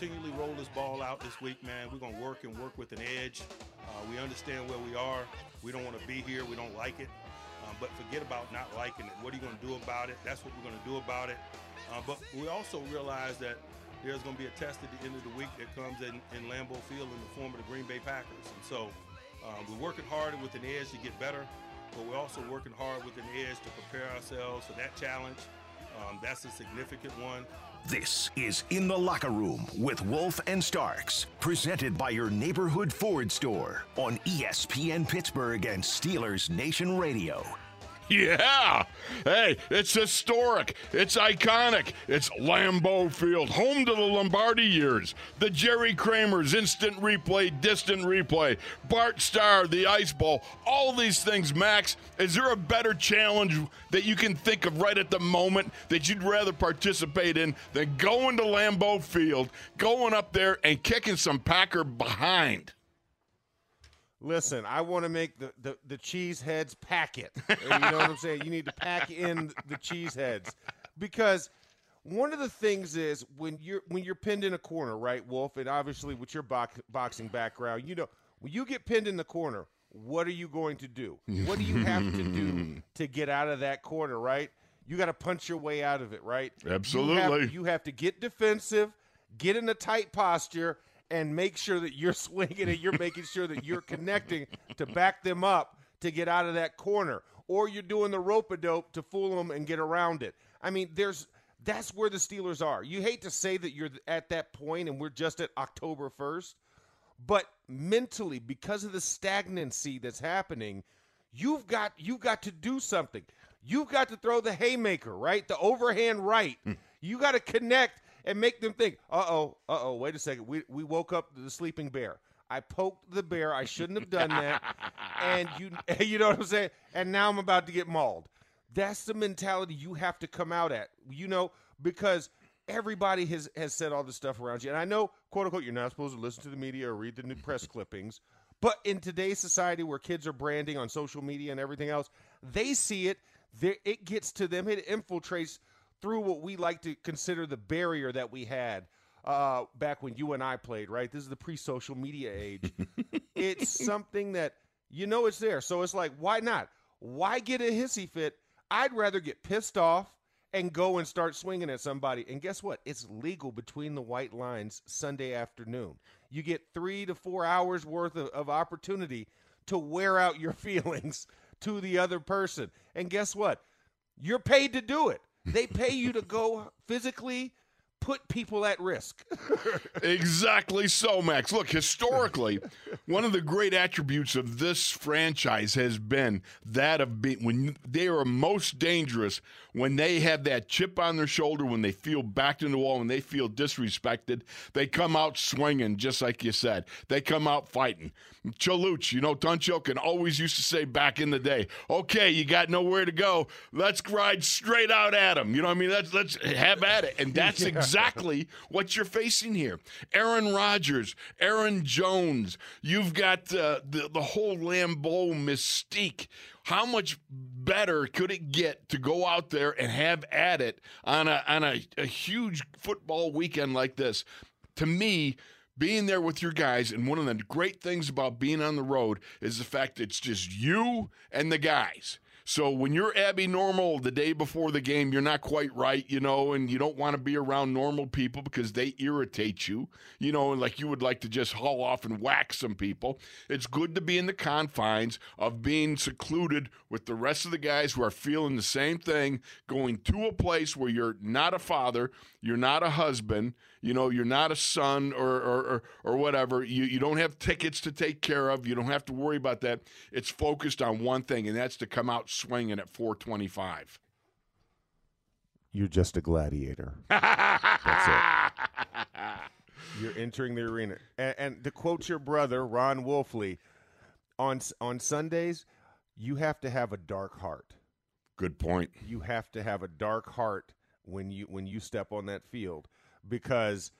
continually roll this ball out this week, man. We're going to work and work with an edge. Uh, we understand where we are. We don't want to be here. We don't like it. Um, but forget about not liking it. What are you going to do about it? That's what we're going to do about it. Uh, but we also realize that there's going to be a test at the end of the week that comes in, in Lambeau Field in the form of the Green Bay Packers. And so um, we're working hard with an edge to get better, but we're also working hard with an edge to prepare ourselves for that challenge. Um, that's a significant one. This is In the Locker Room with Wolf and Starks, presented by your neighborhood Ford store on ESPN Pittsburgh and Steelers Nation Radio. Yeah. Hey, it's historic. It's iconic. It's Lambeau Field, home to the Lombardi years. The Jerry Kramer's instant replay, distant replay, Bart Starr, the Ice Bowl, all these things, Max. Is there a better challenge that you can think of right at the moment that you'd rather participate in than going to Lambeau Field, going up there and kicking some Packer behind? Listen, I want to make the, the, the cheese heads pack it. you know what I'm saying? You need to pack in the cheese heads because one of the things is when you're when you're pinned in a corner, right, Wolf, and obviously with your box, boxing background, you know when you get pinned in the corner, what are you going to do? What do you have to do to get out of that corner, right? You got to punch your way out of it, right? Absolutely. You have, you have to get defensive, get in a tight posture, and make sure that you're swinging and you're making sure that you're connecting to back them up to get out of that corner, or you're doing the rope a dope to fool them and get around it. I mean, there's that's where the Steelers are. You hate to say that you're at that point and we're just at October 1st, but mentally because of the stagnancy that's happening, you've got you've got to do something. You've got to throw the haymaker, right? The overhand right. Hmm. You got to connect and make them think, uh oh, uh oh, wait a second. We, we woke up the sleeping bear. I poked the bear. I shouldn't have done that. and you you know what I'm saying? And now I'm about to get mauled. That's the mentality you have to come out at. You know, because everybody has has said all this stuff around you. And I know, quote unquote, you're not supposed to listen to the media or read the new press clippings. But in today's society where kids are branding on social media and everything else, they see it. It gets to them. It infiltrates through what we like to consider the barrier that we had uh, back when you and I played, right? This is the pre social media age. it's something that you know it's there. So it's like, why not? Why get a hissy fit? I'd rather get pissed off and go and start swinging at somebody. And guess what? It's legal between the white lines Sunday afternoon. You get three to four hours worth of, of opportunity to wear out your feelings to the other person. And guess what? You're paid to do it. They pay you to go physically put people at risk. exactly so, Max. Look, historically, one of the great attributes of this franchise has been that of being when they are most dangerous when they have that chip on their shoulder, when they feel backed in the wall, when they feel disrespected, they come out swinging, just like you said. They come out fighting. Chaluch, you know, Tunch Ilkin always used to say back in the day, okay, you got nowhere to go. Let's ride straight out at them. You know what I mean? Let's, let's have at it. And that's yeah. exactly what you're facing here. Aaron Rodgers, Aaron Jones, you've got uh, the, the whole Lambeau mystique how much better could it get to go out there and have at it on a on a, a huge football weekend like this? To me, being there with your guys, and one of the great things about being on the road is the fact it's just you and the guys. So when you're Abby normal the day before the game, you're not quite right, you know, and you don't want to be around normal people because they irritate you, you know, and like you would like to just haul off and whack some people. It's good to be in the confines of being secluded with the rest of the guys who are feeling the same thing, going to a place where you're not a father, you're not a husband, you know, you're not a son or or, or, or whatever. You you don't have tickets to take care of. You don't have to worry about that. It's focused on one thing, and that's to come out swinging at 425. You're just a gladiator. that's it. You're entering the arena, and, and to quote your brother Ron Wolfley, on on Sundays, you have to have a dark heart. Good point. You have to have a dark heart when you when you step on that field because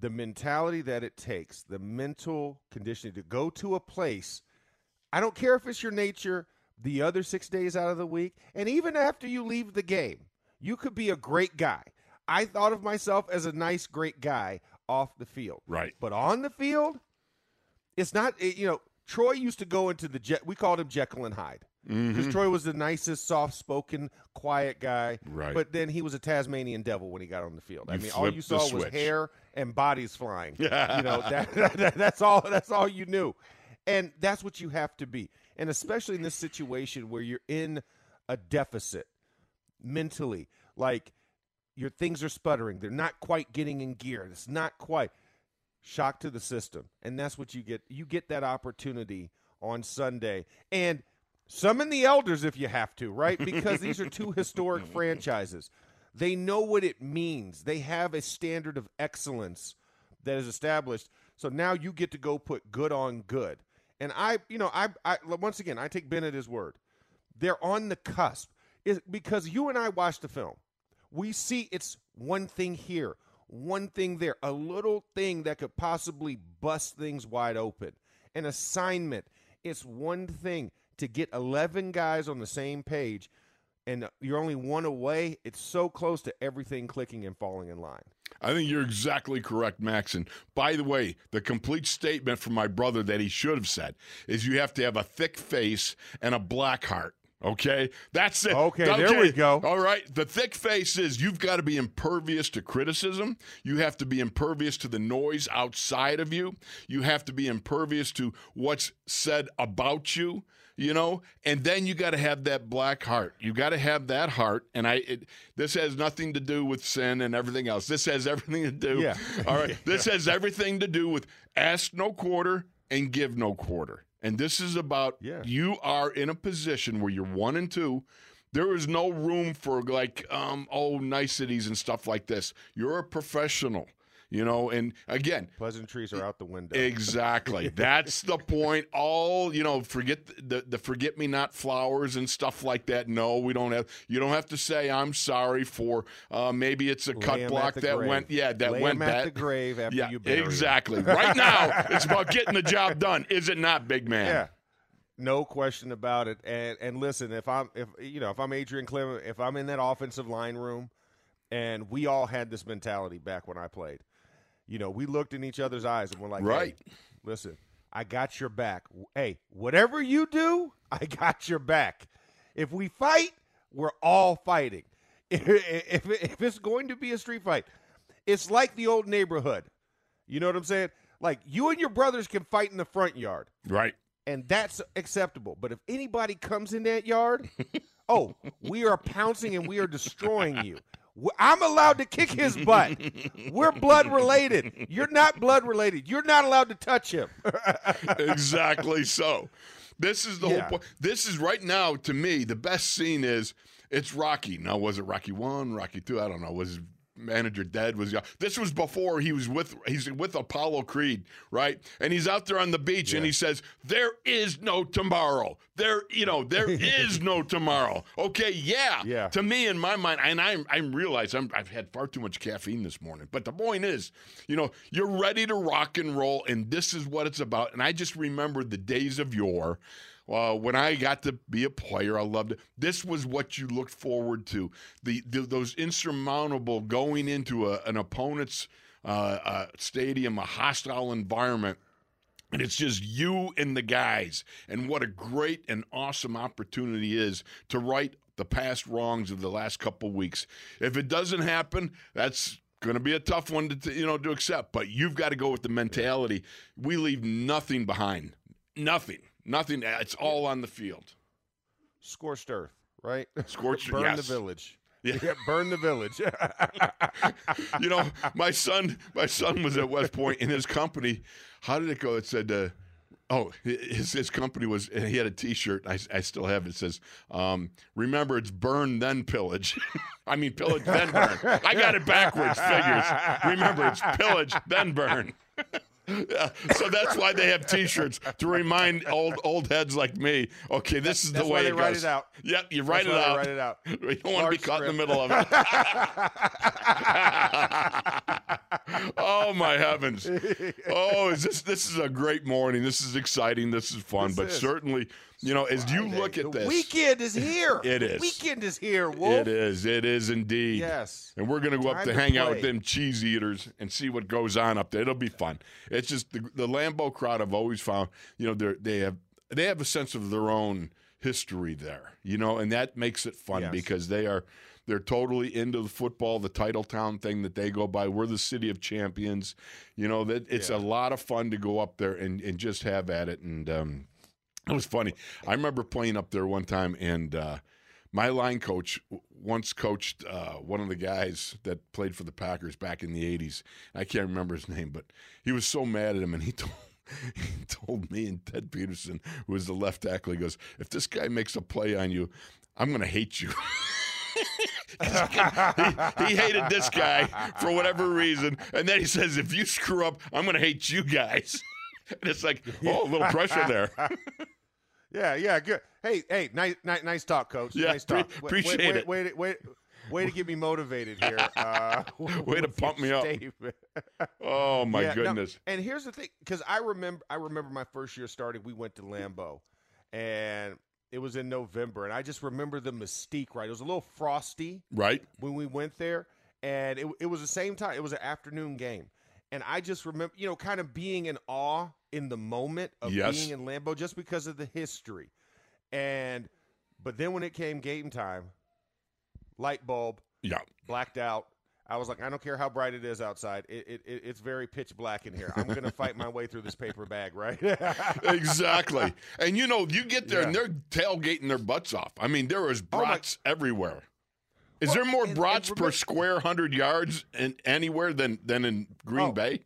the mentality that it takes, the mental conditioning to go to a place, I don't care if it's your nature the other 6 days out of the week and even after you leave the game, you could be a great guy. I thought of myself as a nice great guy off the field. Right. But on the field, it's not. you know, Troy used to go into the jet. We called him Jekyll and Hyde because Troy was the nicest, soft-spoken, quiet guy. Right. But then he was a Tasmanian devil when he got on the field. I mean, all you saw was hair and bodies flying. Yeah. you know, that, that- that's all. That's all you knew, and that's what you have to be. And especially in this situation where you're in a deficit mentally, like your things are sputtering. They're not quite getting in gear. It's not quite shock to the system. And that's what you get. You get that opportunity on Sunday. And summon the elders if you have to, right? Because these are two historic franchises. They know what it means. They have a standard of excellence that is established. So now you get to go put good on good. And I, you know, I, I once again, I take Ben at his word. They're on the cusp. Is because you and I watched the film. We see it's one thing here, one thing there, a little thing that could possibly bust things wide open. An assignment. It's one thing to get 11 guys on the same page and you're only one away. It's so close to everything clicking and falling in line. I think you're exactly correct, Max. And by the way, the complete statement from my brother that he should have said is you have to have a thick face and a black heart. Okay, that's it. Okay, there we go. All right, the thick face is you've got to be impervious to criticism. You have to be impervious to the noise outside of you. You have to be impervious to what's said about you. You know, and then you got to have that black heart. You got to have that heart, and I. It, this has nothing to do with sin and everything else. This has everything to do. Yeah. All right. This has everything to do with ask no quarter and give no quarter. And this is about Yeah. you are in a position where you're one and two. There is no room for like um oh niceties and stuff like this. You're a professional, you know, and again, Pleasantries are out the window. Exactly. That's the point. All you know, forget the the forget me not flowers and stuff like that. No, we don't have. You don't have to say I'm sorry for. Uh, maybe it's a Lay cut block that grave. went. Yeah, that Lay went at the grave after yeah, you bury exactly. Right now, it's about getting the job done. Is it not, big man? Yeah. No question about it. And and listen, if I'm if you know, if I'm Adrian Klemm, if I'm in that offensive line room and we all had this mentality back when I played. You know, we looked in each other's eyes and we're like, Right. "Hey, listen, I got your back. Hey, whatever you do, I got your back. If we fight, we're all fighting. If, if, if it's going to be a street fight, it's like the old neighborhood. You know what I'm saying? Like you and your brothers can fight in the front yard Right. and that's acceptable. But if anybody comes in that yard, oh, we are pouncing and we are destroying you. I'm allowed to kick his butt. We're blood related. You're not blood related. You're not allowed to touch him. exactly so. This is the Yeah. whole point. This is right now to me the best scene is it's Rocky. Now was it Rocky one, Rocky two? I don't know. Was manager dead? Was he, this was before he was with he's with Apollo Creed, right? And he's out there on the beach and he says, "There is no tomorrow. There, you know, there is no tomorrow." Okay, yeah. Yeah. To me, in my mind, and I I realize I'm, I've had far too much caffeine this morning. But the point is, you know, you're ready to rock and roll, and this is what it's about. And I just remember the days of yore. Uh, when I got to be a player, I loved it. This was what you looked forward to. The, the those insurmountable going into a, an opponent's uh, uh, stadium, a hostile environment, and it's just you and the guys. And what a great and awesome opportunity is to right the past wrongs of the last couple weeks. If it doesn't happen, that's going to be a tough one to to, you know to accept. But you've got to go with the mentality. We leave nothing behind. Nothing. Nothing. It's all on the field. Scorched earth, right? Scorched- Burn yes. the village. Yeah. burn the village. you know, my son, my son was at West Point in his company. How did it go? It said, uh, "Oh, his his company was." And he had a T-shirt. I, I still have it. It says, um, "Remember, it's burn then pillage." I mean, pillage then burn. I got it backwards. Figures. Remember, it's pillage then burn. Yeah, so that's why they have T-shirts to remind old old heads like me. Okay, this is That's the way they it write goes. it out. Yep, you write That's it out. write it out. You don't want to be caught in the middle of it. oh my heavens! Oh, is this this is a great morning? This is exciting. This is fun. This but is. certainly, you know, as you look at the this, weekend is here. It is. Weekend is here, Wolf. it is. It is indeed. Yes. And we're going to go up to to hang out with them cheese eaters and see what goes on up there. It'll be fun. It's just the, the Lambeau crowd. I've always found, you know, they they have they have a sense of their own history there, you know, and that makes it fun Yes. because they are they're totally into the football, the title town thing that they go by. We're the city of champions, you know. That it's Yeah. a lot of fun to go up there and and just have at it and. um it was funny. I remember playing up there one time, and uh, my line coach once coached uh, one of the guys that played for the Packers back in the '80s. I can't remember his name, but he was so mad at him, and he told. He told me and Ted Peterson, who was the left tackle, he goes, "If this guy makes a play on you, I'm going to hate you." he, he hated this guy for whatever reason, and then he says, "If you screw up, I'm going to hate you guys." and it's like, oh, a little pressure there. Yeah, yeah, good. Hey, hey, nice, nice, nice talk, coach. Yeah, nice talk. pre- Wait- appreciate wait, it. Wait, wait, wait, way to get me motivated here. Uh, Way to pump me up. Oh my Yeah, goodness! and here's the thing, because I remember, I remember my first year starting. We went to Lambeau, and it was in November, and I just remember the mystique. Right, it was a little frosty Right? when we went there, and it, it was the same time. It was an afternoon game, and I just remember, you know, kind of being in awe in the moment of Yes. being in Lambeau just because of the history, and but then when it came game time, light bulb Yeah. blacked out. I was like, I don't care how bright it is outside. It, it, it it's very pitch black in here. I'm gonna fight my way through this paper bag, right? Exactly. and you know, you get there and they're tailgating their butts off. I mean, there is Oh, brats everywhere. Is Well, there more and- and brats per square hundred yards in anywhere than than in Green Oh. Bay?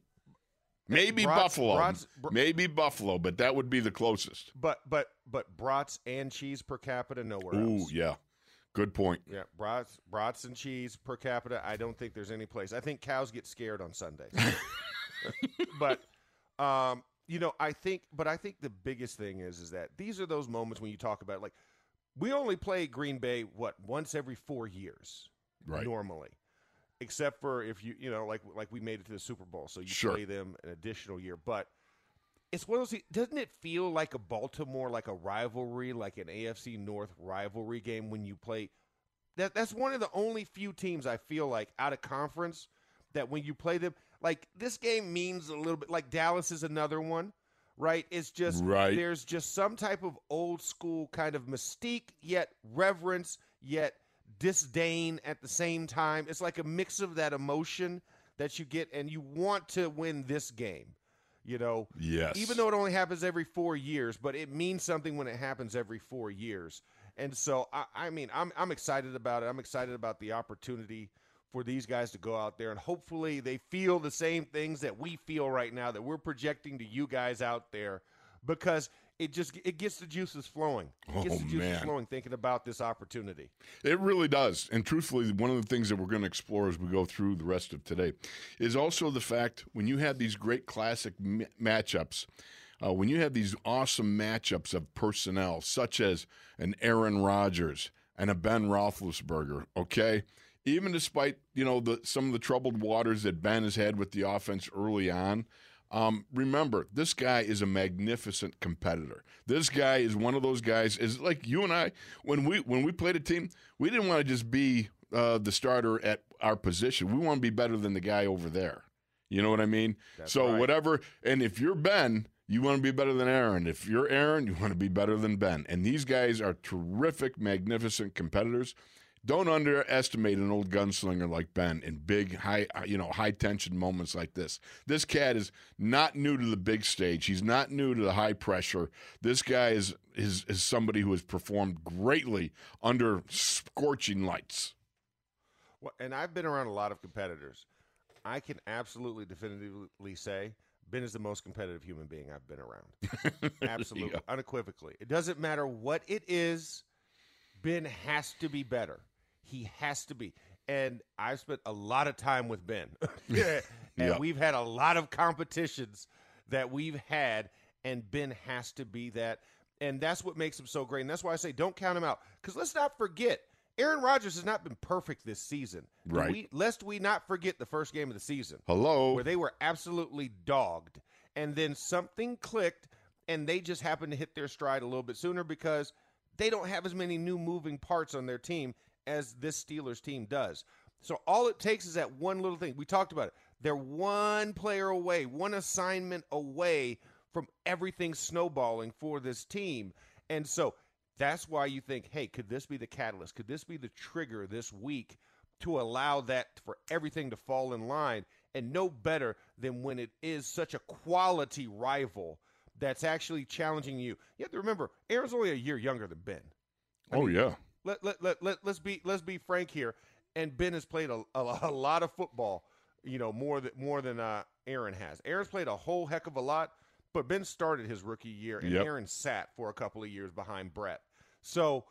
Maybe brats- Buffalo. brats- br- Maybe Buffalo, but that would be the closest. but but but brats and cheese per capita nowhere else. Ooh, else. yeah. Good point. Yeah, brats, brats and cheese per capita. I don't think there's any place. I think cows get scared on Sundays. but, um, you know, I think, but I think the biggest thing is, is that these are those moments when you talk about like, we only play Green Bay what once every four years, Right. Normally, except for if you, you know, like like we made it to the Super Bowl, so you Sure. play them an additional year, but. It's one of those. Doesn't it feel like a Baltimore, like a rivalry, like an AFC North rivalry game when you play that that's one of the only few teams I feel like out of conference that when you play them, like this game means a little bit. Like Dallas is another one, right? It's just Right. there's just some type of old school kind of mystique, yet reverence, yet disdain at the same time. It's like a mix of that emotion that you get, and you want to win this game. You know, Yes. even though it only happens every four years, but it means something when it happens every four years. And so, I, I mean, I'm I'm excited about it. I'm excited about the opportunity for these guys to go out there and hopefully they feel the same things that we feel right now that we're projecting to you guys out there, because it just it gets the juices flowing. It gets Oh, the juices man. flowing thinking about this opportunity. It really does. And truthfully, one of the things that we're going to explore as we go through the rest of today is also the fact when you have these great classic m- matchups, uh, when you have these awesome matchups of personnel, such as an Aaron Rodgers and a Ben Roethlisberger, okay? Even despite, you know, the some of the troubled waters that Ben has had with the offense early on, um, remember, this guy is a magnificent competitor. This guy is one of those guys. Is like you and I when we when we played a team, we didn't want to just be uh, the starter at our position. We want to be better than the guy over there. You know what I mean? That's so right. whatever. And if you're Ben, you want to be better than Aaron. If you're Aaron, you want to be better than Ben. And these guys are terrific, magnificent competitors. Don't underestimate an old gunslinger like Ben in big, high, uh, you know, high tension moments like this. This cat is not new to the big stage. He's not new to the high pressure. This guy is is is somebody who has performed greatly under scorching lights. Well, and I've been around a lot of competitors. I can absolutely definitively say Ben is the most competitive human being I've been around. Absolutely, Yeah. unequivocally. It doesn't matter what it is, Ben has to be better. He has to be. And I've spent a lot of time with Ben. Yeah. And Yeah. we've had a lot of competitions that we've had, and Ben has to be that. And that's what makes him so great. And that's why I say don't count him out. Because let's not forget, Aaron Rodgers has not been perfect this season. Right. We, lest we not forget the first game of the season Hello. where they were absolutely dogged. And then something clicked and they just happened to hit their stride a little bit sooner because they don't have as many new moving parts on their team as this Steelers team does. So all it takes is that one little thing. We talked about it. They're one player away, one assignment away from everything snowballing for this team. And so that's why you think, hey, could this be the catalyst? Could this be the trigger this week to allow that for everything to fall in line? And no better than when it is such a quality rival that's actually challenging you. You have to remember, Aaron's only a year younger than Ben. oh yeah. Let, let, let, let, let's be let's be frank here. And Ben has played a, a, a lot of football, you know, more than more than uh, Aaron has. Aaron's played a whole heck of a lot, but Ben started his rookie year, and Yep. Aaron sat for a couple of years behind Brett. So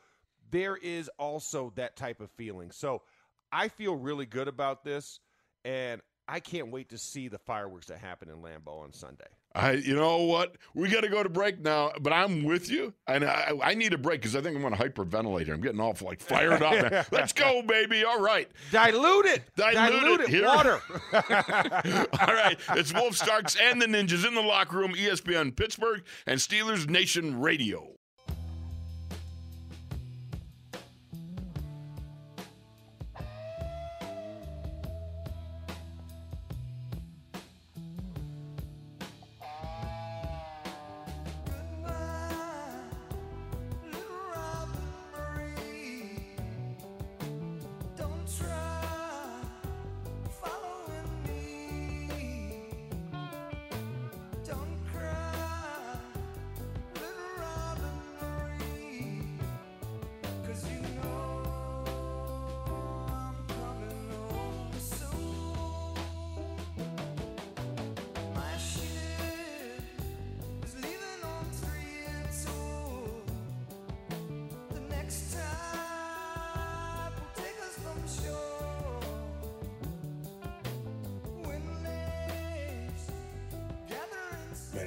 there is also that type of feeling. So I feel really good about this, and I can't wait to see the fireworks that happen in Lambeau on Sunday. I, you know what? We got to go to break now, but I'm with you, and I, I need a break because I think I'm going to hyperventilate here. I'm getting all like fired up. man. Let's go, baby! All right, Dilute it, Dilute it. Here- water. all right. It's Wolf Starks and the Ninjas in the locker room. ESPN Pittsburgh and Steelers Nation Radio.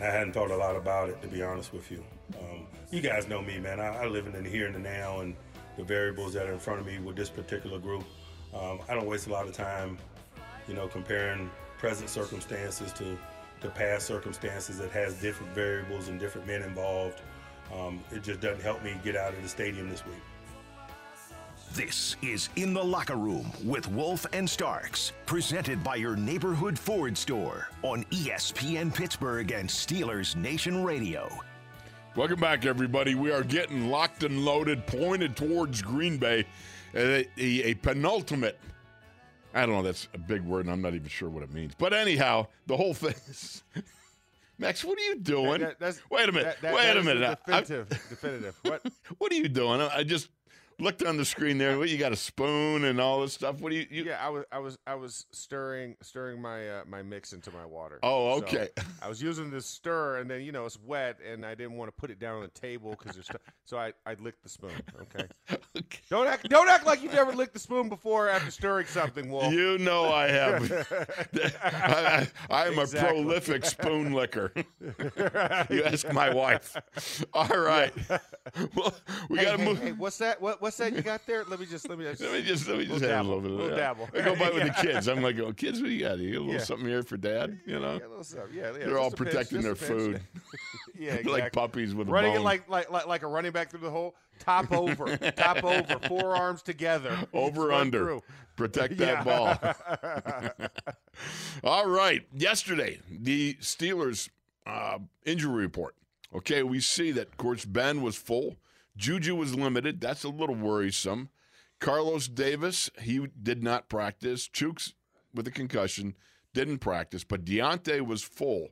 I hadn't thought a lot about it to be honest with you. Um, you guys know me, man. I, I live in the here and the now, and the variables that are in front of me with this particular group. Um, I don't waste a lot of time, you know, comparing present circumstances to to past circumstances that has different variables and different men involved. Um, it just doesn't help me get out of the stadium this week. This is In the Locker Room with Wolf and Starks, presented by your neighborhood Ford store on ESPN Pittsburgh and Steelers Nation Radio. Welcome back, everybody. We are getting locked and loaded, pointed towards Green Bay, a, a, a penultimate. I don't know. That's a big word, and I'm not even sure what it means. But anyhow, the whole thing is. Max, what are you doing? That- that's- Wait a minute. that- that- Wait that a minute. I- I- Definitive. definitive. What? what are you doing? I I just looked on the screen there. What you got a spoon and all this stuff? What do you? you Yeah, I was I was I was stirring stirring my uh, my mix into my water. Oh, So okay. I was using this stir, and then you know it's wet, and I didn't want to put it down on the table because there's so I I licked the spoon. Okay. Okay. Don't act don't act like you've never licked the spoon before after stirring something, Wolf. You know I have. I, I am Exactly. a prolific spoon licker. you ask my wife. All right. Well, we hey, got to hey, move. hey, what's that? What what's that you got there? Let me just let me just. Let me just let me just have dabble, a little bit of that. dabble. I go by with the kids. I'm like, oh, kids, what do you got? You got a little Yeah. something here for dad? You know, Yeah, a little stuff. Yeah, they're all a pinch, protecting their just a pinch. food. yeah, exactly. like puppies with running a it bone. like, like like like a running back through the hole, top over, top over, forearms together, over under. through. Protect that ball. All right. Yesterday, the Steelers uh, injury report. Okay, we see that, of course, Ben was full. Juju was limited. That's a little worrisome. Carlos Davis, he did not practice. Chuks with a concussion didn't practice, but Diontae was full.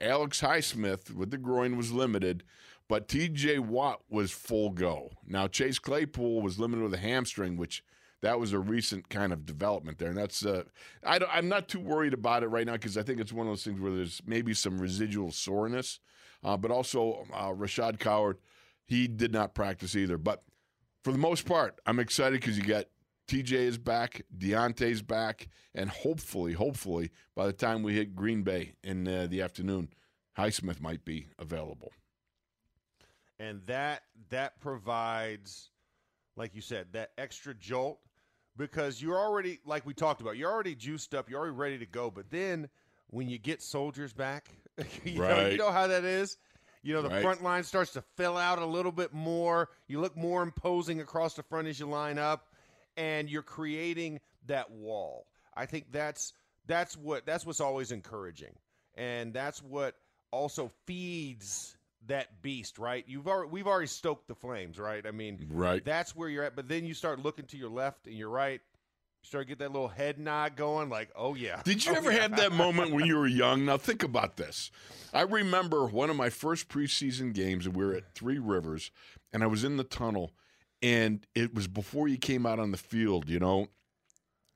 Alex Highsmith with the groin was limited, but TJ Watt was full go. Now, Chase Claypool was limited with a hamstring, which that was a recent kind of development there. And that's, uh, I I'm not too worried about it right now because I think it's one of those things where there's maybe some residual soreness. Uh, but also, uh, Rashaad Coward, he did not practice either. But for the most part, I'm excited because you got TJ is back, Diontae's back, and hopefully, hopefully, by the time we hit Green Bay in uh, the afternoon, Highsmith might be available. and that that provides like you said, that extra jolt because you're already like we talked about, you're already juiced up, you're already ready to go. But then when you get soldiers back, you, know, Right. you know how that is. You know, the Right. front line starts to fill out a little bit more. You look more imposing across the front as you line up, and you're creating that wall. I think that's that's what that's what's always encouraging, and that's what also feeds that beast. Right? You've already we've already stoked the flames. Right? I mean, Right. that's where you're at. But then you start looking to your left and your right. Start to get that little head nod going, like, oh yeah. Did you Oh, ever yeah. have that moment when you were young? Now think about this. I remember one of my first preseason games, and we were at Three Rivers, and I was in the tunnel, and it was before you came out on the field, you know.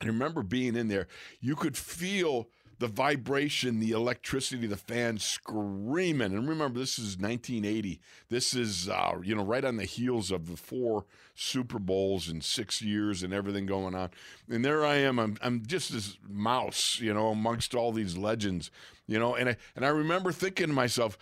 I remember being in there. You could feel the vibration, the electricity, the fans screaming. And remember, this is 1980. This is, uh, you know, right on the heels of the four Super Bowls in six years and everything going on. And there I am. I'm, I'm just this mouse, you know, amongst all these legends, you know. And I, and I remember thinking to myself,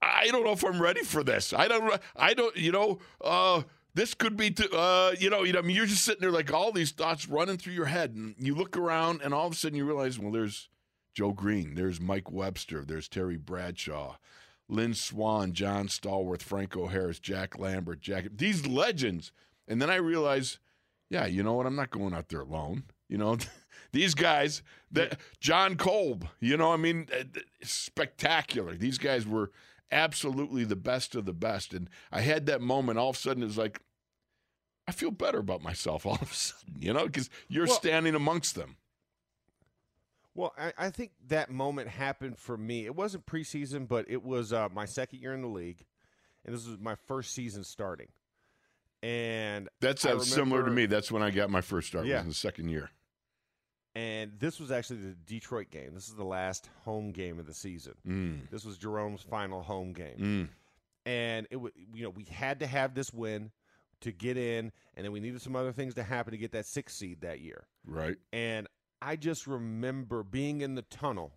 I don't know if I'm ready for this. I don't. I don't. You know. Uh, this could be. T- uh, you know. You know. I mean, you're just sitting there like all these thoughts running through your head, and you look around, and all of a sudden you realize, well, there's Joe Greene, there's Mike Webster, there's Terry Bradshaw, Lynn Swann, John Stallworth, Franco Harris, Jack Lambert, Jack. These legends, and then I realize, yeah, you know what? I'm not going out there alone. You know, these guys, that Jon Kolb, you know, I mean, uh, spectacular. These guys were absolutely the best of the best. And I had that moment. All of a sudden, it was like, I feel better about myself all of a sudden, you know, because you're Well- standing amongst them. Well, I, I think that moment happened for me. It wasn't preseason, but it was uh, my second year in the league, and this was my first season starting. And That's I uh, similar to me. That's when I got my first start. Yeah. Was in the second year. and this was actually the Detroit game. This is the last home game of the season. Mm, This was Jerome's final home game. mm. and it was you know we had to have this win to get in and then we needed some other things to happen to get that sixth seed that year Right. and i just remember being in the tunnel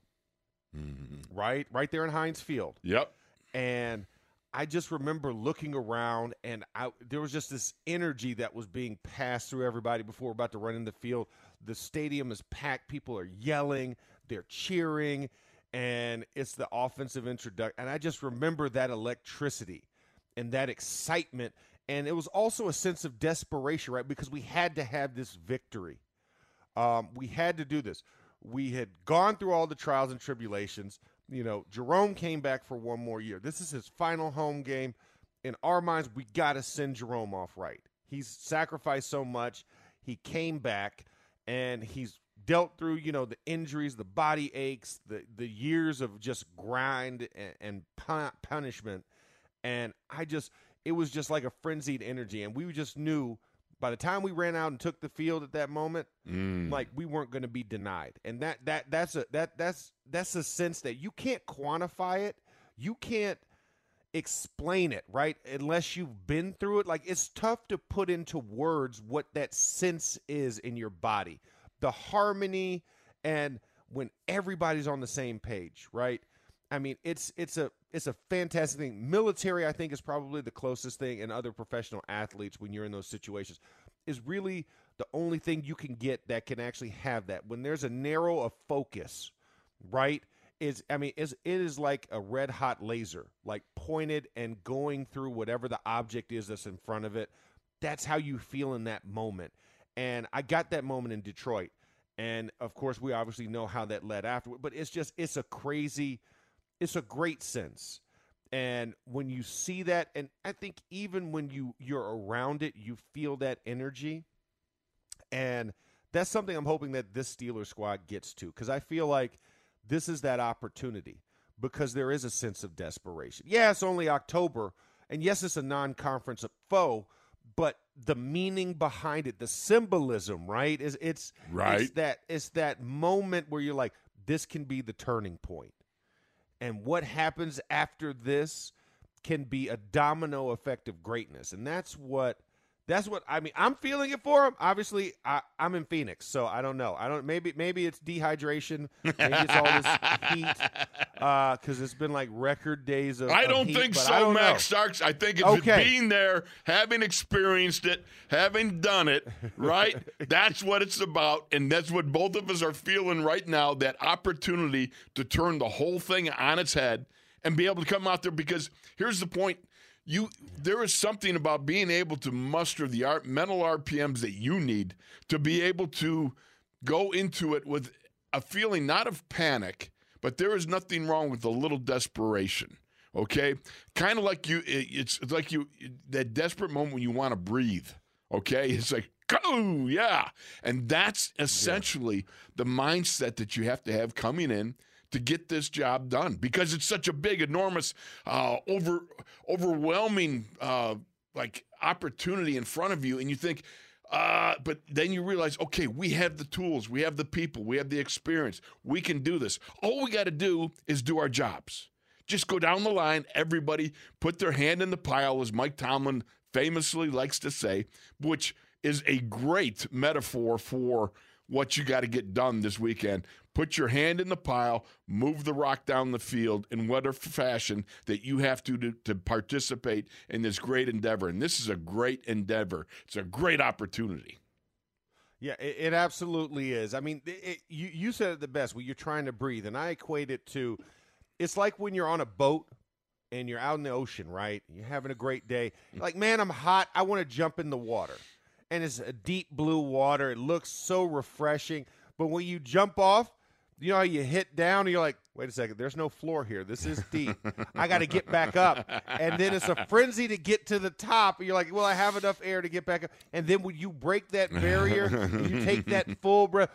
Mm. right right there in heinz field. Yep. and i just remember looking around and I, there was just this energy that was being passed through everybody before we're about to run in the field. The stadium is packed. People are yelling. They're cheering. And it's the offensive introduction and i just remember that electricity and that excitement. And it was also a sense of desperation right because we had to have this victory um, we had to do this. We had gone through all the trials and tribulations. You know jerome came back for one more year. This is his final home game. In our minds we got to send jerome off right. He's sacrificed so much. He came back and he's dealt through you know the injuries the body aches the the years of just grind and, and punishment. And i just it was just like a frenzied energy. And we just knew by the time we ran out and took the field at that moment Mm. like we weren't going to be denied. And that that that's a that that's that's a sense that you can't quantify it. You can't explain it right unless you've been through it. Like it's tough to put into words what that sense is in your body. The harmony and when everybody's on the same page right i mean it's it's a it's a fantastic thing. Military i think is probably the closest thing and other professional athletes when you're in those situations is really the only thing you can get that can actually have that. When there's a narrow of focus right is i mean is it is like a red hot laser like pointed and going through whatever the object is that's in front of it. That's how you feel in that moment. And i got that moment in detroit. And of course we obviously know how that led afterward but it's just it's a crazy it's a great sense. And when you see that and i think even when you you're around it you feel that energy. And that's something i'm hoping that this steelers squad gets to because i feel like this is that opportunity because there is a sense of desperation. Yeah it's only october and yes it's a non-conference foe but the meaning behind it the symbolism right is it's Right. it's that it's that moment where you're like this can be the turning point and what happens after this can be a domino effect of greatness. And that's what That's what I mean. I'm feeling it for him. Obviously, I, I'm in Phoenix, so I don't know. I don't. Maybe maybe it's dehydration. Maybe it's all this heat because uh, it's been like record days of. I of don't heat, think so, I don't Max. Starks. I think it's Okay. being there, having experienced it, having done it, right? that's what it's about. And that's what both of us are feeling right now that opportunity to turn the whole thing on its head and be able to come out there because here's the point. You, there is something about being able to muster the art, mental RPMs that you need to be able to go into it with a feeling not of panic, but there is nothing wrong with a little desperation. Okay, kind of like you, it- it's it's like you that desperate moment when you want to breathe. Okay, it's like go, yeah, and that's essentially the mindset that you have to have coming in to get this job done because it's such a big, enormous, uh, over overwhelming uh, like opportunity in front of you, and you think. Uh, but then you realize, okay, we have the tools, we have the people, we have the experience, we can do this. All we got to do is do our jobs. Just go down the line. Everybody put their hand in the pile, as Mike Tomlin famously likes to say, which is a great metaphor for what you got to get done this weekend. Put your hand in the pile, move the rock down the field in whatever fashion that you have to to, to participate in this great endeavor. And this is a great endeavor. It's a great opportunity. Yeah, it, it absolutely is. I mean, it, you you said it the best. When you're trying to breathe, and I equate it to, it's like when you're on a boat and you're out in the ocean, right? You're having a great day. Like, man, I'm hot. I want to jump in the water, and it's a deep blue water. It looks so refreshing. But when you jump off, you know how you hit down and you're like, wait a second, there's no floor here. This is deep. I got to get back up. And then it's a frenzy to get to the top. And you're like, well, I have enough air to get back up. And then when you break that barrier, and you take that full breath.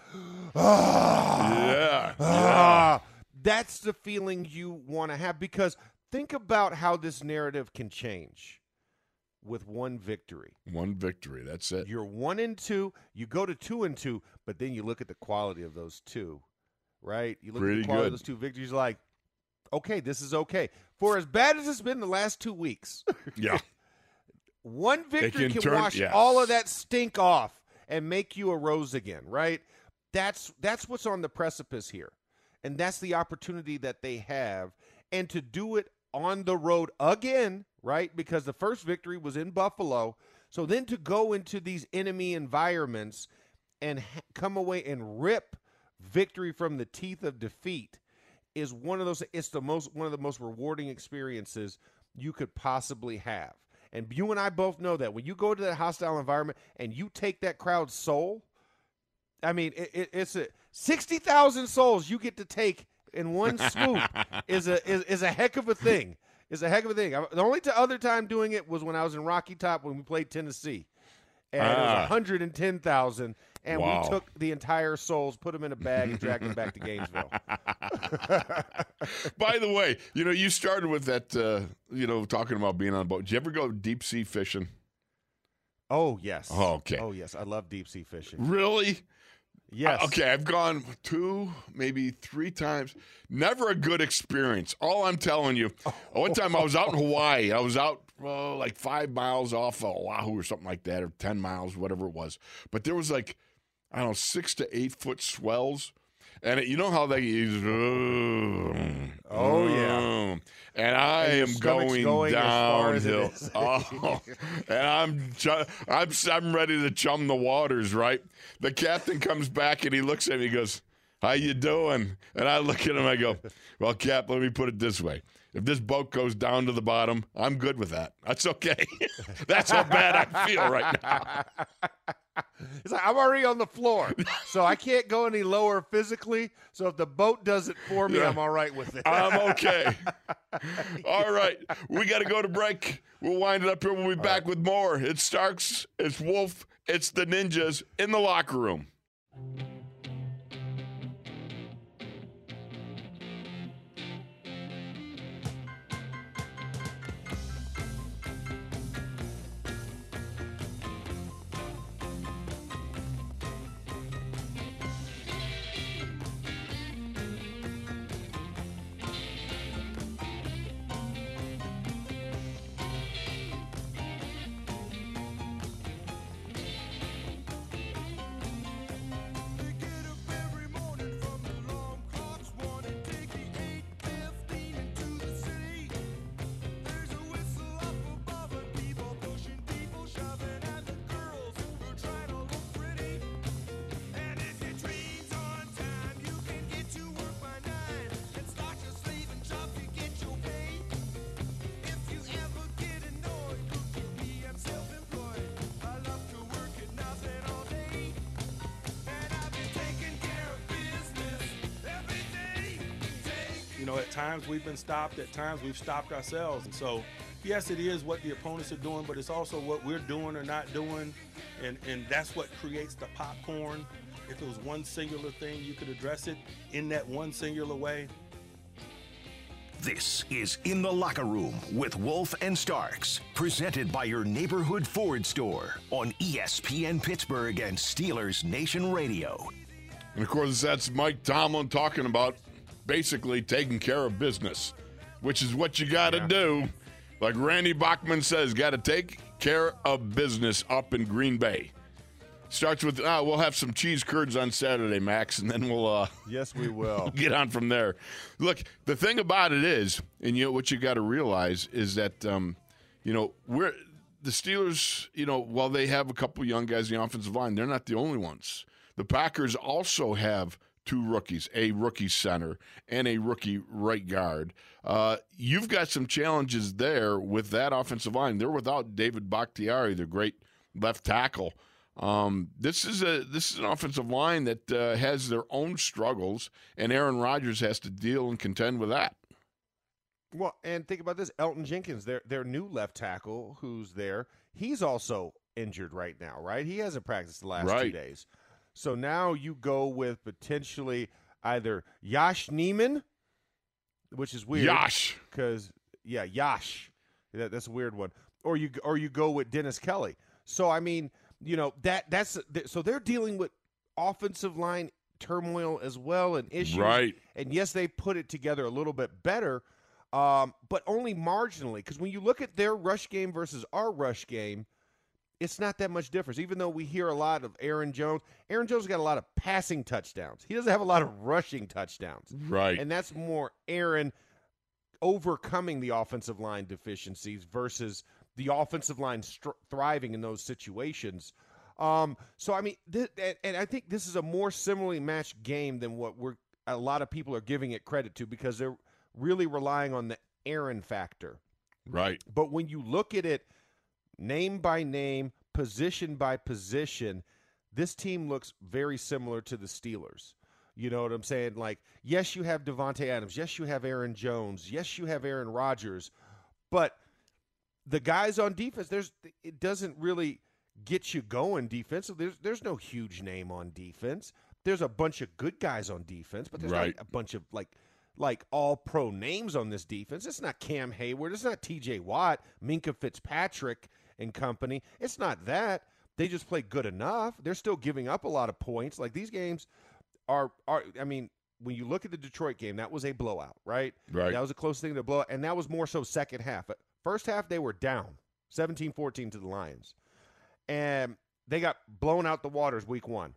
Ah, Yeah. ah, that's the feeling you want to have because think about how this narrative can change with one victory. One victory. That's it. You're one and two. You go to two and two, but then you look at the quality of those two, right? You look at the quality good. of those two victories, you're like, okay, this is okay. For as bad as it's been the last two weeks, Yeah. one victory can can, turn- wash yes. all of that stink off and make you a rose again, right? That's that's what's on the precipice here. And that's the opportunity that they have and to do it on the road again, right? Because the first victory was in Buffalo. So then to go into these enemy environments and ha- come away and rip victory from the teeth of defeat is one of those it's the most one of the most rewarding experiences you could possibly have. And you and I both know that when you go to that hostile environment and you take that crowd's soul, I mean, it, it, it's a sixty thousand souls you get to take in one swoop is a is, is a heck of a thing. Is a heck of a thing. I, the only t- other time doing it was when I was in Rocky Top when we played Tennessee, and it was Ah. one hundred and ten thousand, and Wow. we took the entire souls, put them in a bag, and dragged them back to Gainesville. By the way, you know, you started with that, uh, you know, talking about being on a boat. Did you ever go deep sea fishing? Oh yes. Oh, okay. Oh yes. I love deep sea fishing. Really? Yes. Uh, okay, I've gone two, maybe three times. Never a good experience. All I'm telling you. One time I was out in Hawaii. I was out like five miles off of Oahu or something like that, or 10 miles, whatever it was. But there was like, I don't know, six to eight foot swells. And it, you know how they. Oh, yeah. And I And am going, going as far as downhill. Oh, and I'm, I'm I'm ready to chum the waters. Right. The captain comes back and he looks at me. He goes, "How you doing?" And I look at him. I go, "Well, Cap, let me put it this way." If this boat goes down to the bottom, I'm good with that. That's okay. That's how bad I feel right now. It's like I'm already on the floor, so I can't go any lower physically. So if the boat does it for me, Yeah. I'm all right with it. I'm okay. All right. We got to go to break. We'll wind it up here. We'll be back with more. It's Starks, it's Wolf, it's the Ninjas in the locker room. Know, at times we've been stopped, at times we've stopped ourselves. And so, yes, it is what the opponents are doing, but it's also what we're doing or not doing. And, and that's what creates the popcorn. If it was one singular thing, you could address it in that one singular way. This is In the Locker Room with Wolf and Starks, presented by your neighborhood Ford store on ESPN Pittsburgh and Steelers Nation Radio. And of course, that's Mike Tomlin talking about basically taking care of business, which is what you got to Yeah. do. Like Randy Bachman says, got to take care of business up in Green Bay. Starts with, uh, we'll have some cheese curds on Saturday, Max, and then we'll uh, Yes, we will. get on from there. Look, the thing about it is, and you know what you got to realize is that, um, you know, we're the Steelers. You know, while they have a couple young guys in the offensive line, they're not the only ones. The Packers also have two rookies, a rookie center and a rookie right guard. Uh, you've got some challenges there with that offensive line. They're without David Bakhtiari, the great left tackle. Um, this is a this is an offensive line that uh, has their own struggles, and Aaron Rodgers has to deal and contend with that. Well, and think about this: Elgton Jenkins, their their new left tackle, who's there, he's also injured right now, right? He hasn't practiced the last two days. So now you go with potentially either Yosh Nijman, which is weird. Yash, because yeah, Yash, that, that's a weird one. Or you or you go with Dennis Kelly. So I mean, you know that that's so they're dealing with offensive line turmoil as well and issues. Right. And yes, they put it together a little bit better, um, but only marginally. Because when you look at their rush game versus our rush game, it's not that much difference. Even though we hear a lot of Aaron Jones, Aaron Jones got a lot of passing touchdowns. He doesn't have a lot of rushing touchdowns. right? And that's more Aaron overcoming the offensive line deficiencies versus the offensive line str- thriving in those situations. Um, so I mean, th- and, and I think this is a more similarly matched game than what we're a lot of people are giving it credit to because they're really relying on the Aaron factor. right. But when you look at it name by name, position by position, this team looks very similar to the Steelers. You know what I'm saying? Like, yes, you have Davante Adams. Yes, you have Aaron Jones. Yes, you have Aaron Rodgers. But the guys on defense, there's it doesn't really get you going defensively. There's there's no huge name on defense. There's a bunch of good guys on defense, but there's Right. not a bunch of like like all pro names on this defense. It's not Cam Heyward. It's not TJ Watt, Minkah Fitzpatrick and company. It's not that. They just play good enough. They're still giving up a lot of points. Like these games are are I mean, when you look at the Detroit game, that was a blowout, right? Right. That was a close thing to blow out, and that was more so second half. But first half they were down 17-14 to the Lions. And they got blown out the waters week 1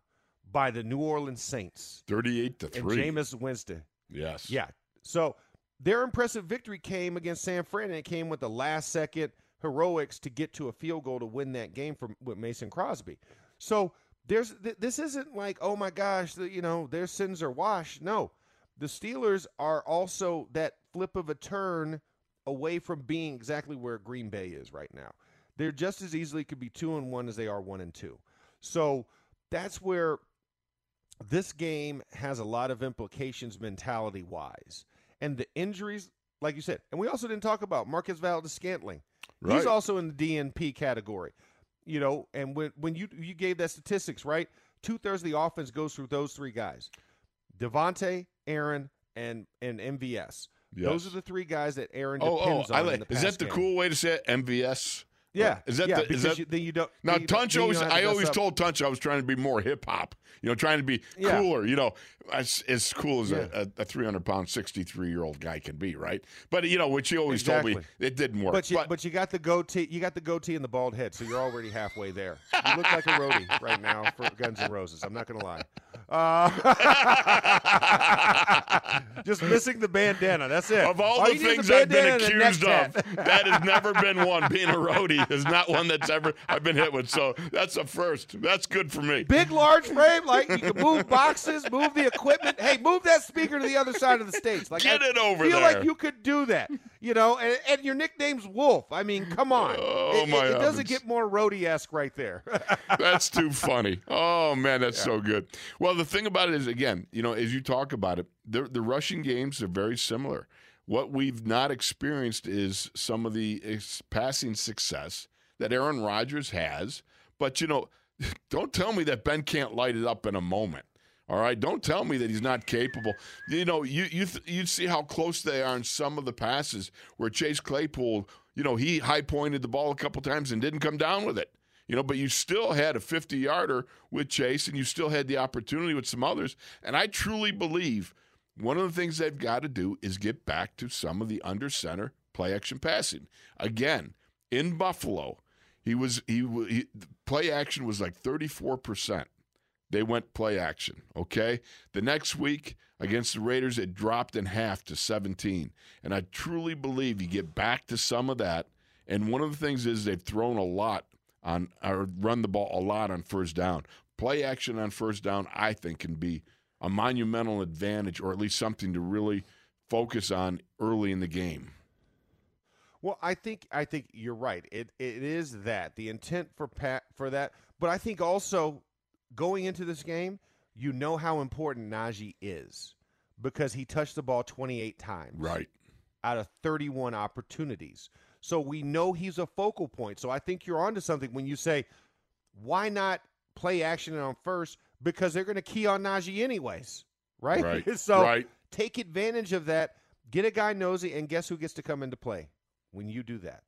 by the New Orleans Saints Thirty-eight to and three. Jameis Winston. yes. Yeah. So their impressive victory came against San Fran, and it came with the last second heroics to get to a field goal to win that game from with Mason Crosby. So there's th- this isn't like oh my gosh, the, you know their sins are washed. No, the Steelers are also that flip of a turn away from being exactly where Green Bay is right now. They're just as easily could be two and one as they are one and two. So that's where this game has a lot of implications mentality wise. And the injuries, like you said, and we also didn't talk about Marquez Valdes Scantling. Right. He's also in the DNP category. You know, and when when you you gave that statistics, right? Two thirds of the offense goes through those three guys. Davante, Aaron, and and MVS. Those are the three guys that Aaron Oh, oh, depends I on. in like. Is that the game. cool way to say it? MVS. Yeah, Is that yeah, the? Is that you, then you don't. now? you Tunch always. I always up. told Tunch I was trying to be more hip hop. You know, trying to be Yeah. cooler. You know, as, as cool as Yeah. a, a 300 pound, 63 year old guy can be, right? But you know, which he always told me, it didn't work. But you, but, you got the goatee, you got the goatee and the bald head, so you're already halfway there. You look like a roadie right now for Guns N' Roses. I'm not gonna lie. Uh, just missing the bandana. That's it. Of all, All the things I've been bandana and a neck accused of, that has never been one. Being a roadie is not one that's ever I've been hit with. So that's a first. That's good for me. Big, large frame, like you can move boxes, move the equipment. Hey, move that speaker to the other side of the stage. Like Get I it over feel there. Feel like you could do that. You know, and, and your nickname's Wolf. I mean, come on. Oh, it, my it, it doesn't get more roadie esque right there. That's too funny. Oh man, that's so good. Well, the thing about it is, again, you know, as you talk about it, the the rushing games are very similar. What we've not experienced is some of the passing success that Aaron Rodgers has. But you know, don't tell me that Ben can't light it up in a moment. All right, don't tell me that he's not capable. You know, you you th- you see how close they are in some of the passes where Chase Claypool, you know, he high pointed the ball a couple times and didn't come down with it. You know, but you still had a 50 yarder with Chase and you still had the opportunity with some others. And I truly believe one of the things they've got to do is get back to some of the under center play action passing. Again, in Buffalo, he was he, he play action was like 34%. They went play action, okay? The next week against the Raiders it dropped in half to 17. And I truly believe you get back to some of that. And one of the things is they've thrown a lot on or run the ball a lot on first down. Play action on first down, I think, can be a monumental advantage, or at least something to really focus on early in the game. Well, I think I think you're right. It it is that the intent for Pat for that, but I think also going into this game, you know how important Najee is because he touched the ball 28 times Right. out of 31 opportunities. So we know he's a focal point. So I think you're onto something when you say, why not play action on first? Because they're going to key on Najee anyways, right? Right. so Right. take advantage of that. Get a guy nosy, and guess who gets to come into play when you do that?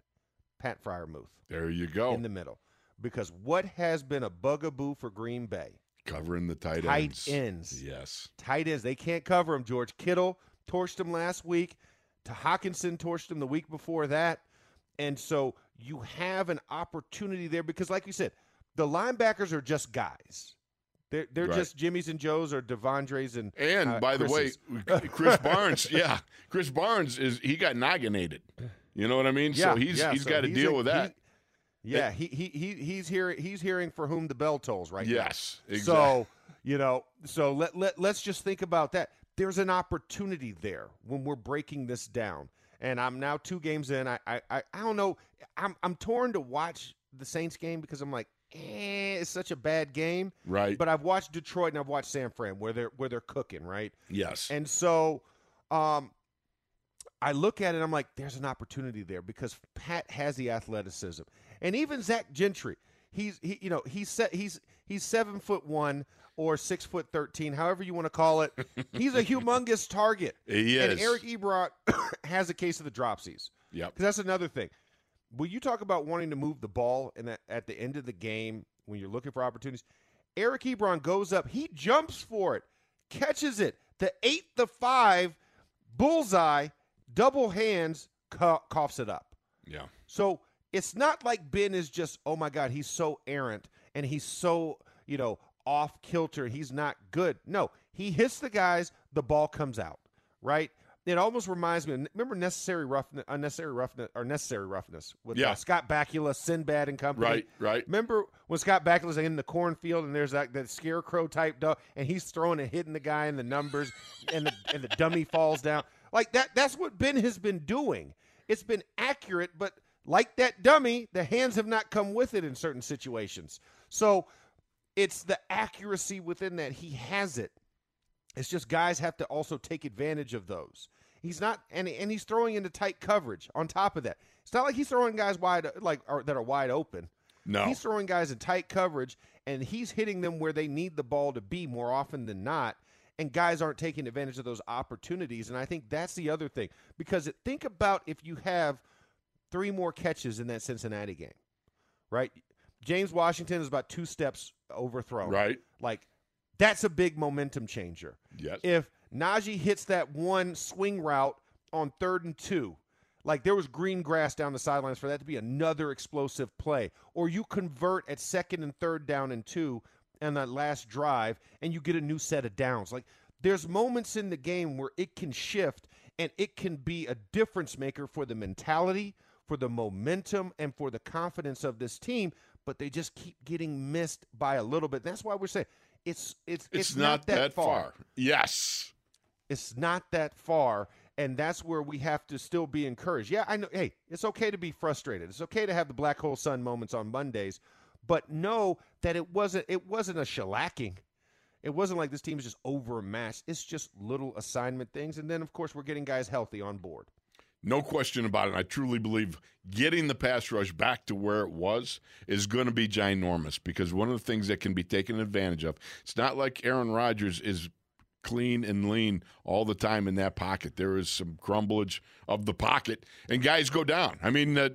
Pat Freiermuth There you go. in the middle. Because what has been a bugaboo for Green Bay? Covering the tight Tight ends. ends. Yes. Tight ends. They can't cover them. George Kittle torched him last week. To Hockenson torched him the week before that. And so you have an opportunity there because, like you said, the linebackers are just guys. They're, they're Right. just Jimmy's and Joe's or De'Vondre's and And uh, by the way, Krys Barnes, yeah, Krys Barnes is he got nogginated. You know what I mean? yeah, so he's yeah, he's so got to deal a- with that. he- yeah, he, he he he's hearing he's hearing for whom the bell tolls right now. yes, exactly. So, you know, so let, let, let's just think about that. There's an opportunity there when we're breaking this down. And I'm now two games in. I I, I, I don't know. I'm I'm torn to watch the Saints game because I'm like, eh, it's such a bad game. right. But I've watched Detroit and I've watched San Fran where they're where they're cooking, right? yes. And so um I look at it, I'm like, there's an opportunity there because Pat has the athleticism. And even Zach Gentry, he's he you know, he's set he's he's seven foot one or six foot thirteen, however you want to call it. he's a humongous target. he And. Eric Ebron has a case of the dropsies. Yep. Because that's another thing. When you talk about wanting to move the ball and at the end of the game when you're looking for opportunities, Eric Ebron goes up, he jumps for it, catches it, the eight, the five, bullseye, double hands, coughs it up. Yeah. So it's not like Ben is just, oh my God, he's so errant and he's so, you know, off kilter. He's not good. No, he hits the guys, the ball comes out, right? It almost reminds me. Remember necessary roughness, unnecessary roughness, or necessary roughness with Yeah. uh, Scott Bakula, Sinbad and company. Right. Right. Remember when Scott Bakula's in the cornfield and there's that, that scarecrow type dog, and he's throwing and hitting the guy in the numbers, and the and the dummy falls down like that. That's what Ben has been doing. It's been accurate, but like that dummy, the hands have not come with it in certain situations. So it's the accuracy within that. He has it. It's just guys have to also take advantage of those. He's not, and and he's throwing into tight coverage. On top of that, it's not like he's throwing guys wide like or, that are wide open. No. He's throwing guys in tight coverage, and he's hitting them where they need the ball to be more often than not. And guys aren't taking advantage of those opportunities. And I think that's the other thing. Because it, think about if you have three more catches in that Cincinnati game, right? James Washington is about two steps overthrown. Right. Like, that's a big momentum changer. Yes. If Najee hits that one swing route on third and two, like there was green grass down the sidelines for that to be another explosive play, or you convert at second and third down and two and that last drive, and you get a new set of downs. Like there's moments in the game where it can shift and it can be a difference maker for the mentality, for the momentum, and for the confidence of this team. But they just keep getting missed by a little bit. That's why we're saying it's it's it's, not, that, far. Yes. It's not that far. and that's where we have to still be encouraged. Yeah, I know. Hey, it's okay to be frustrated. It's okay to have the black hole sun moments on Mondays, but know that it wasn't it wasn't a shellacking. It wasn't like this team is just overmatched. It's just little assignment things, and then of course we're getting guys healthy on board. No question about it. I truly believe getting the pass rush back to where it was is going to be ginormous because one of the things that can be taken advantage of, it's not like Aaron Rodgers is clean and lean all the time in that pocket. There is some crumblage of the pocket, and guys go down. I mean, uh,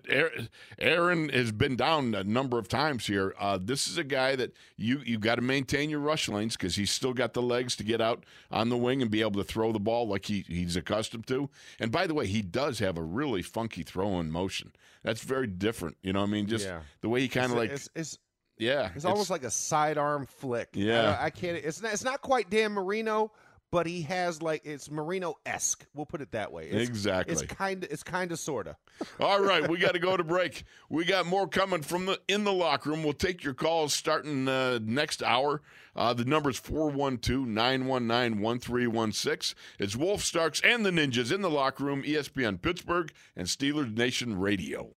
Aaron has been down a number of times here. Uh, this is a guy that you you got to maintain your rush lanes because he's still got the legs to get out on the wing and be able to throw the ball like he, he's accustomed to. And by the way, he does have a really funky throwing motion. That's very different. You know, I mean, just Yeah. the way he kind of like. it's, it's yeah, It's, almost like a sidearm flick. Yeah. I, I can't. It's not. It's not quite Dan Marino, but he has like it's Marino esque. We'll put it that way. It's, Exactly. It's kind of. It's kind of sorta. All right, we got to go to break. We got more coming from the in the locker room. We'll take your calls starting uh, next hour. Uh, the number is 412-919-1316. It's Wolf Starks and the Ninjas in the locker room, ESPN Pittsburgh and Steelers Nation Radio.